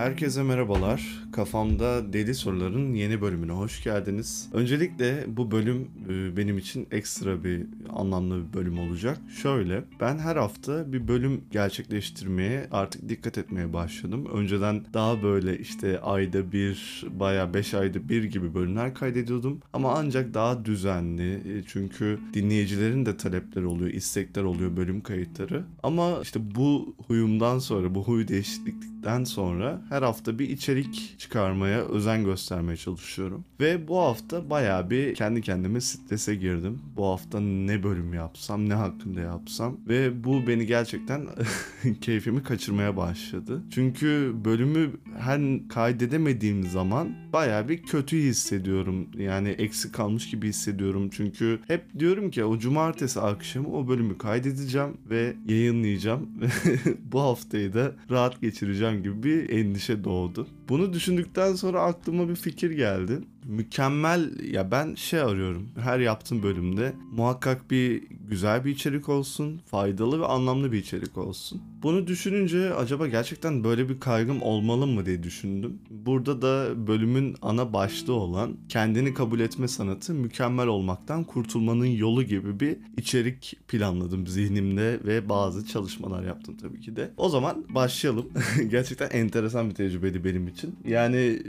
Herkese merhabalar. Kafamda Deli Soruların yeni bölümüne hoş geldiniz. Öncelikle bu bölüm e, benim için ekstra bir anlamlı bir bölüm olacak. Şöyle, ben her hafta bir bölüm gerçekleştirmeye artık dikkat etmeye başladım. Önceden daha böyle işte ayda bir, baya beş ayda bir gibi bölümler kaydediyordum. Ama ancak daha düzenli. E, Çünkü dinleyicilerin de talepleri oluyor, istekler oluyor bölüm kayıtları. Ama işte bu huyumdan sonra, bu huy değişiklikten sonra her hafta bir içerik çıkarmaya özen göstermeye çalışıyorum. Ve bu hafta bayağı bir kendi kendime strese girdim. Bu hafta ne bölüm yapsam, ne hakkında yapsam ve bu beni gerçekten keyfimi kaçırmaya başladı. Çünkü bölümü her kaydedemediğim zaman bayağı bir kötü hissediyorum. Yani eksik kalmış gibi hissediyorum. Çünkü hep diyorum ki o cumartesi akşamı o bölümü kaydedeceğim ve yayınlayacağım. bu haftayı da rahat geçireceğim gibi bir endişe doğdu. Bunu düşündükten sonra aklıma bir fikir geldi. Mükemmel ya ben şey arıyorum. Her yaptığım bölümde muhakkak bir güzel bir içerik olsun, faydalı ve anlamlı bir içerik olsun. Bunu düşününce acaba gerçekten böyle bir kaygım olmalı mı diye düşündüm. Burada da bölümün ana başlığı olan kendini kabul etme sanatı mükemmel olmaktan kurtulmanın yolu gibi bir içerik planladım zihnimde ve bazı çalışmalar yaptım tabii ki de. O zaman başlayalım. gerçekten enteresan bir tecrübeydi benim için. Yani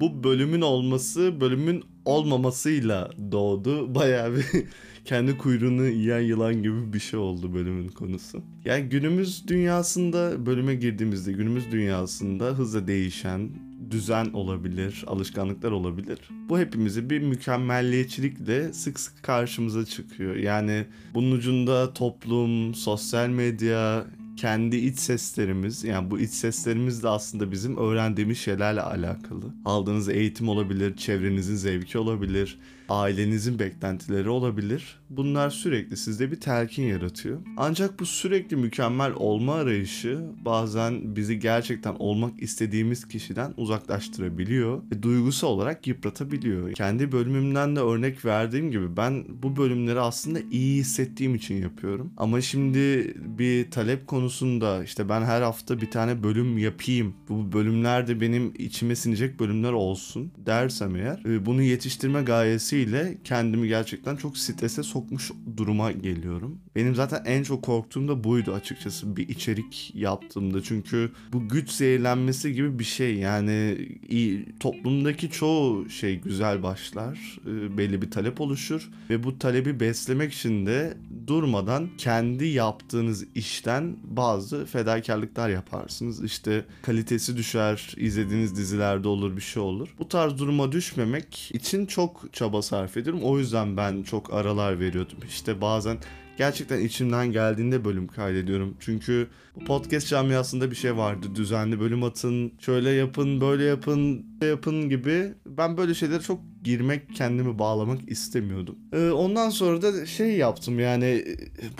bu bölümün olması bölümün olmamasıyla doğdu. Bayağı bir kendi kuyruğunu yiyen yılan gibi bir şey oldu bölümün konusu. Yani günümüz dünyasında bölüme girdiğimizde günümüz dünyasında hızla değişen düzen olabilir, alışkanlıklar olabilir. Bu hepimizi bir mükemmelliyetçilikle sık sık karşımıza çıkıyor. Yani bunun ucunda toplum, sosyal medya, kendi iç seslerimiz yani bu iç seslerimiz de aslında bizim öğrendiğimiz şeylerle alakalı. Aldığınız eğitim olabilir, çevrenizin zevki olabilir, ailenizin beklentileri olabilir. Bunlar sürekli sizde bir telkin yaratıyor. Ancak bu sürekli mükemmel olma arayışı bazen bizi gerçekten olmak istediğimiz kişiden uzaklaştırabiliyor ve duygusal olarak yıpratabiliyor. Kendi bölümümden de örnek verdiğim gibi ben bu bölümleri aslında iyi hissettiğim için yapıyorum. Ama şimdi bir talep konusunda işte ben her hafta bir tane bölüm yapayım. Bu bölümler de benim içime sinecek bölümler olsun dersem eğer e, bunu yetiştirme gayesi ile kendimi gerçekten çok strese sokmuş duruma geliyorum. Benim zaten en çok korktuğum da buydu açıkçası bir içerik yaptığımda. Çünkü bu güç zehirlenmesi gibi bir şey. Yani toplumdaki çoğu şey güzel başlar. E, belli bir talep oluşur ve bu talebi beslemek için de durmadan kendi yaptığınız işten bazı fedakarlıklar yaparsınız. İşte kalitesi düşer, izlediğiniz dizilerde olur bir şey olur. Bu tarz duruma düşmemek için çok çaba sarf ediyorum. O yüzden ben çok aralar veriyordum. İşte bazen gerçekten içimden geldiğinde bölüm kaydediyorum. Çünkü bu podcast camiasında bir şey vardı. Düzenli bölüm atın, şöyle yapın, böyle yapın, şey yapın gibi. Ben böyle şeylere çok girmek, kendimi bağlamak istemiyordum. Ee, ondan sonra da şey yaptım yani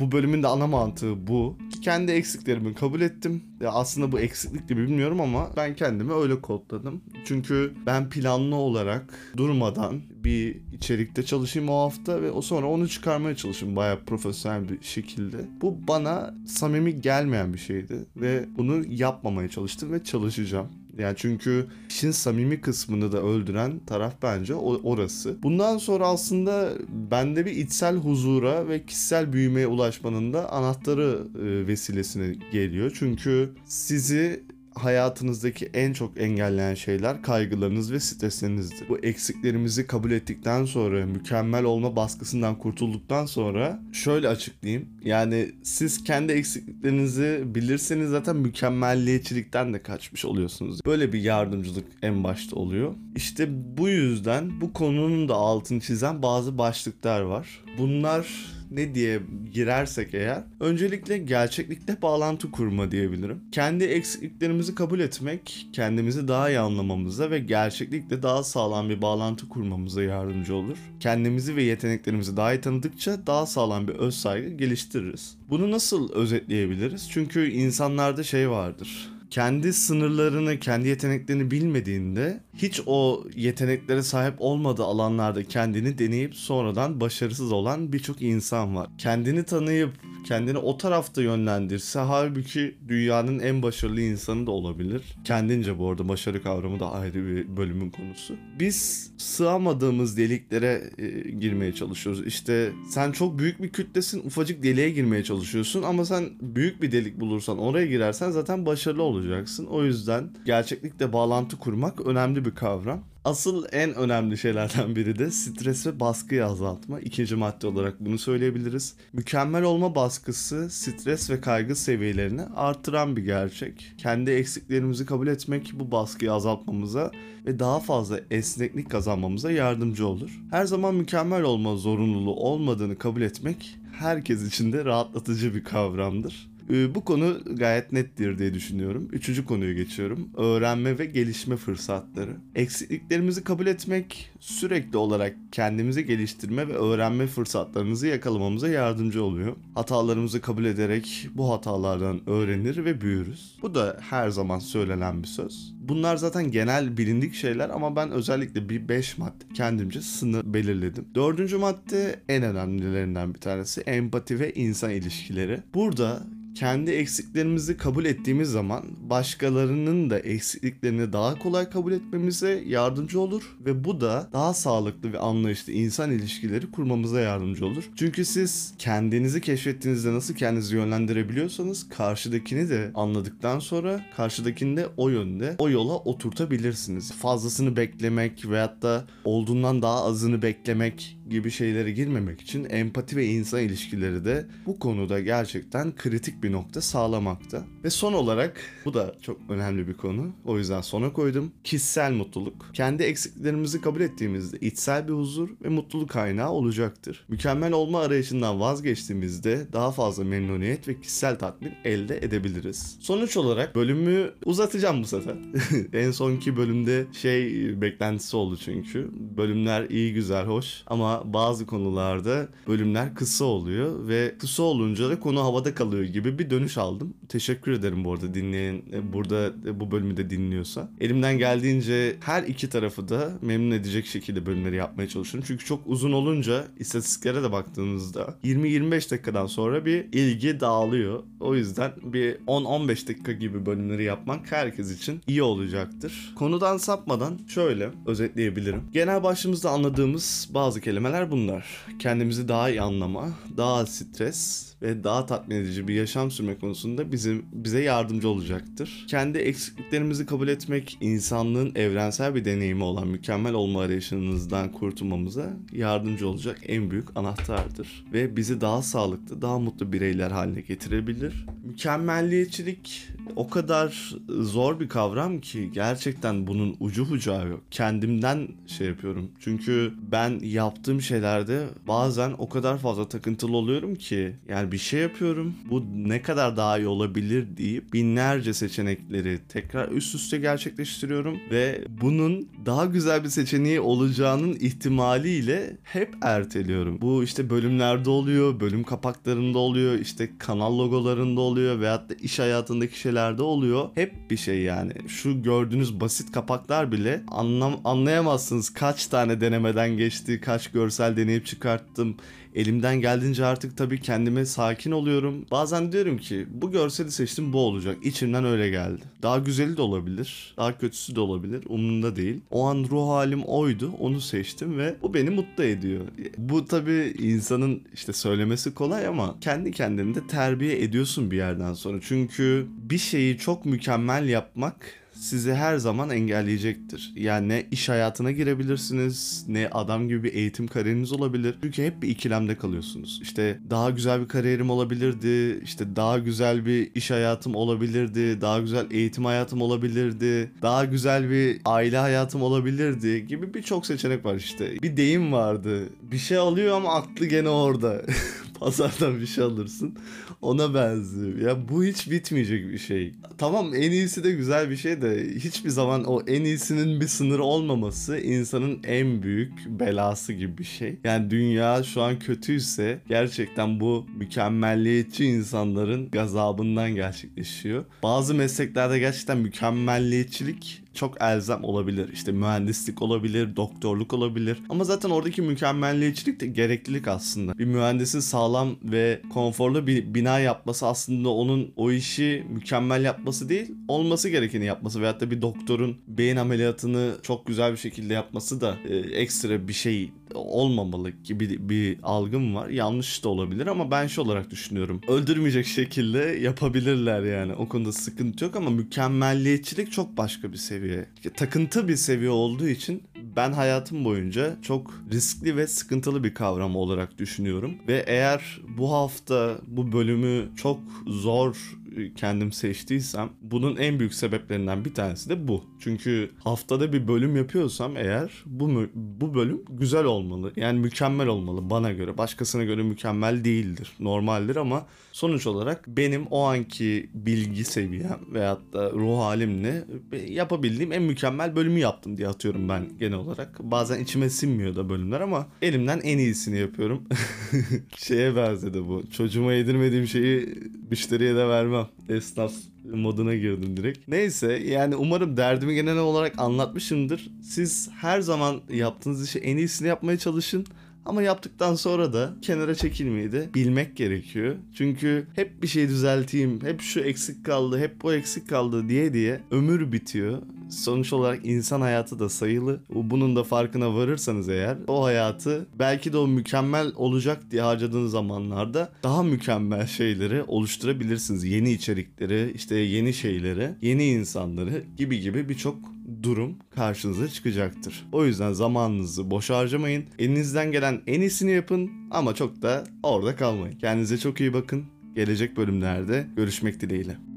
bu bölümün de ana mantığı bu. Kendi eksiklerimi kabul ettim. Ya aslında bu eksiklik de bilmiyorum ama ben kendimi öyle kodladım. Çünkü ben planlı olarak durmadan bir içerikte çalışayım o hafta ve o sonra onu çıkarmaya çalışayım bayağı profesyonel bir şekilde. Bu bana samimi gelmeyen bir şeydi ve bunu yapmamaya çalıştım ve çalışacağım. Yani çünkü işin samimi kısmını da öldüren taraf bence orası. Bundan sonra aslında bende bir içsel huzura ve kişisel büyümeye ulaşmanın da anahtarı vesilesine geliyor. Çünkü sizi hayatınızdaki en çok engelleyen şeyler kaygılarınız ve streslerinizdir. Bu eksiklerimizi kabul ettikten sonra, mükemmel olma baskısından kurtulduktan sonra şöyle açıklayayım. Yani siz kendi eksikliklerinizi bilirseniz zaten mükemmelliyetçilikten de kaçmış oluyorsunuz. Böyle bir yardımcılık en başta oluyor. İşte bu yüzden bu konunun da altını çizen bazı başlıklar var. Bunlar ne diye girersek eğer öncelikle gerçeklikle bağlantı kurma diyebilirim. Kendi eksikliklerimizi kabul etmek kendimizi daha iyi anlamamıza ve gerçeklikle daha sağlam bir bağlantı kurmamıza yardımcı olur. Kendimizi ve yeteneklerimizi daha iyi tanıdıkça daha sağlam bir öz saygı geliştiririz. Bunu nasıl özetleyebiliriz? Çünkü insanlarda şey vardır kendi sınırlarını, kendi yeteneklerini bilmediğinde hiç o yeteneklere sahip olmadığı alanlarda kendini deneyip sonradan başarısız olan birçok insan var. Kendini tanıyıp kendini o tarafta yönlendirse halbuki dünyanın en başarılı insanı da olabilir. Kendince bu arada başarı kavramı da ayrı bir bölümün konusu. Biz sığamadığımız deliklere e, girmeye çalışıyoruz. İşte sen çok büyük bir kütlesin ufacık deliğe girmeye çalışıyorsun ama sen büyük bir delik bulursan oraya girersen zaten başarılı olacaksın. O yüzden gerçeklikle bağlantı kurmak önemli bir kavram. Asıl en önemli şeylerden biri de stres ve baskıyı azaltma. İkinci madde olarak bunu söyleyebiliriz. Mükemmel olma baskısı stres ve kaygı seviyelerini artıran bir gerçek. Kendi eksiklerimizi kabul etmek bu baskıyı azaltmamıza ve daha fazla esneklik kazanmamıza yardımcı olur. Her zaman mükemmel olma zorunluluğu olmadığını kabul etmek herkes için de rahatlatıcı bir kavramdır. Ee, Bu konu gayet nettir diye düşünüyorum. Üçüncü konuyu geçiyorum. Öğrenme ve gelişme fırsatları. Eksikliklerimizi kabul etmek, sürekli olarak kendimizi geliştirme ve öğrenme fırsatlarımızı yakalamamıza yardımcı oluyor. Hatalarımızı kabul ederek bu hatalardan öğrenir ve büyürüz. Bu da her zaman söylenen bir söz. Bunlar zaten genel bilindik şeyler ama ben özellikle bir 5 madde kendimce sınır belirledim. Dördüncü madde en önemlilerinden bir tanesi empati ve insan ilişkileri. Burada kendi eksiklerimizi kabul ettiğimiz zaman başkalarının da eksikliklerini daha kolay kabul etmemize yardımcı olur ve bu da daha sağlıklı ve anlayışlı insan ilişkileri kurmamıza yardımcı olur. Çünkü siz kendinizi keşfettiğinizde nasıl kendinizi yönlendirebiliyorsanız karşıdakini de anladıktan sonra karşıdakini de o yönde o yola oturtabilirsiniz. Fazlasını beklemek veyahut da olduğundan daha azını beklemek gibi şeylere girmemek için empati ve insan ilişkileri de bu konuda gerçekten kritik bir nokta sağlamakta. Ve son olarak bu da çok önemli bir konu. O yüzden sona koydum. Kişisel mutluluk. Kendi eksiklerimizi kabul ettiğimizde içsel bir huzur ve mutluluk kaynağı olacaktır. Mükemmel olma arayışından vazgeçtiğimizde daha fazla memnuniyet ve kişisel tatmin elde edebiliriz. Sonuç olarak bölümü uzatacağım bu sefer. en sonki bölümde şey beklentisi oldu çünkü. Bölümler iyi güzel hoş ama bazı konularda bölümler kısa oluyor ve kısa olunca da konu havada kalıyor gibi bir dönüş aldım. Teşekkür ederim bu arada dinleyen e, burada e, bu bölümü de dinliyorsa. Elimden geldiğince her iki tarafı da memnun edecek şekilde bölümleri yapmaya çalışıyorum. Çünkü çok uzun olunca istatistiklere de baktığınızda 20-25 dakikadan sonra bir ilgi dağılıyor. O yüzden bir 10-15 dakika gibi bölümleri yapmak herkes için iyi olacaktır. Konudan sapmadan şöyle özetleyebilirim. Genel başlığımızda anladığımız bazı kelimeler bunlar. Kendimizi daha iyi anlama, daha az stres ve daha tatmin edici bir yaşam sürme konusunda bizim bize yardımcı olacaktır. Kendi eksikliklerimizi kabul etmek insanlığın evrensel bir deneyimi olan mükemmel olma arayışınızdan kurtulmamıza yardımcı olacak en büyük anahtardır ve bizi daha sağlıklı, daha mutlu bireyler haline getirebilir. Mükemmelliyetçilik o kadar zor bir kavram ki gerçekten bunun ucu bucağı yok. Kendimden şey yapıyorum. Çünkü ben yaptığım şeylerde bazen o kadar fazla takıntılı oluyorum ki yani bir şey yapıyorum. Bu ne kadar daha iyi olabilir deyip binlerce seçenekleri tekrar üst üste gerçekleştiriyorum ve bunun daha güzel bir seçeneği olacağının ihtimaliyle hep erteliyorum. Bu işte bölümlerde oluyor, bölüm kapaklarında oluyor, işte kanal logolarında oluyor veyahut da iş hayatındaki şeylerde oluyor. Hep bir şey yani. Şu gördüğünüz basit kapaklar bile anlam anlayamazsınız kaç tane denemeden geçti, kaç görsel deneyip çıkarttım. Elimden geldiğince artık tabii kendime sakin oluyorum. Bazen diyorum ki bu görseli seçtim bu olacak. İçimden öyle geldi. Daha güzeli de olabilir. Daha kötüsü de olabilir. Umurumda değil. O an ruh halim oydu. Onu seçtim ve bu beni mutlu ediyor. Bu tabii insanın işte söylemesi kolay ama kendi kendini de terbiye ediyorsun bir yerden sonra. Çünkü bir şeyi çok mükemmel yapmak sizi her zaman engelleyecektir. Yani ne iş hayatına girebilirsiniz, ne adam gibi bir eğitim kariyeriniz olabilir. Çünkü hep bir ikilemde kalıyorsunuz. İşte daha güzel bir kariyerim olabilirdi, işte daha güzel bir iş hayatım olabilirdi, daha güzel eğitim hayatım olabilirdi, daha güzel bir aile hayatım olabilirdi gibi birçok seçenek var işte. Bir deyim vardı. Bir şey alıyor ama aklı gene orada. Pazardan bir şey alırsın. Ona benziyor. Ya bu hiç bitmeyecek bir şey. Tamam en iyisi de güzel bir şey de hiçbir zaman o en iyisinin bir sınırı olmaması insanın en büyük belası gibi bir şey. Yani dünya şu an kötüyse gerçekten bu mükemmelliyetçi insanların gazabından gerçekleşiyor. Bazı mesleklerde gerçekten mükemmelliyetçilik çok elzem olabilir. İşte mühendislik olabilir, doktorluk olabilir. Ama zaten oradaki mükemmelliyetçilik de gereklilik aslında. Bir mühendisin sağlam ve konforlu bir bina yapması aslında onun o işi mükemmel yapması değil, olması gerekeni yapması veyahut da bir doktorun beyin ameliyatını çok güzel bir şekilde yapması da e, ekstra bir şey olmamalı gibi bir algım var. Yanlış da olabilir ama ben şu olarak düşünüyorum. Öldürmeyecek şekilde yapabilirler yani. O konuda sıkıntı yok ama mükemmelliyetçilik çok başka bir seviye. Takıntı bir seviye olduğu için ben hayatım boyunca çok riskli ve sıkıntılı bir kavram olarak düşünüyorum. Ve eğer bu hafta bu bölümü çok zor kendim seçtiysem bunun en büyük sebeplerinden bir tanesi de bu. Çünkü haftada bir bölüm yapıyorsam eğer bu bu bölüm güzel olmalı. Yani mükemmel olmalı bana göre. Başkasına göre mükemmel değildir. Normaldir ama sonuç olarak benim o anki bilgi seviyem veyahut da ruh halimle yapabildiğim en mükemmel bölümü yaptım diye atıyorum ben genel olarak. Bazen içime sinmiyor da bölümler ama elimden en iyisini yapıyorum. Şeye benzedi bu. Çocuğuma yedirmediğim şeyi müşteriye de vermem. Esnaf moduna girdim direkt. Neyse yani umarım derdimi genel olarak anlatmışımdır. Siz her zaman yaptığınız işi en iyisini yapmaya çalışın. Ama yaptıktan sonra da kenara çekilmeyi de bilmek gerekiyor. Çünkü hep bir şey düzelteyim, hep şu eksik kaldı, hep bu eksik kaldı diye diye ömür bitiyor. Sonuç olarak insan hayatı da sayılı. Bunun da farkına varırsanız eğer o hayatı belki de o mükemmel olacak diye harcadığınız zamanlarda daha mükemmel şeyleri oluşturabilirsiniz. Yeni içerikleri, işte yeni şeyleri, yeni insanları gibi gibi birçok durum karşınıza çıkacaktır. O yüzden zamanınızı boş harcamayın. Elinizden gelen en iyisini yapın ama çok da orada kalmayın. Kendinize çok iyi bakın. Gelecek bölümlerde görüşmek dileğiyle.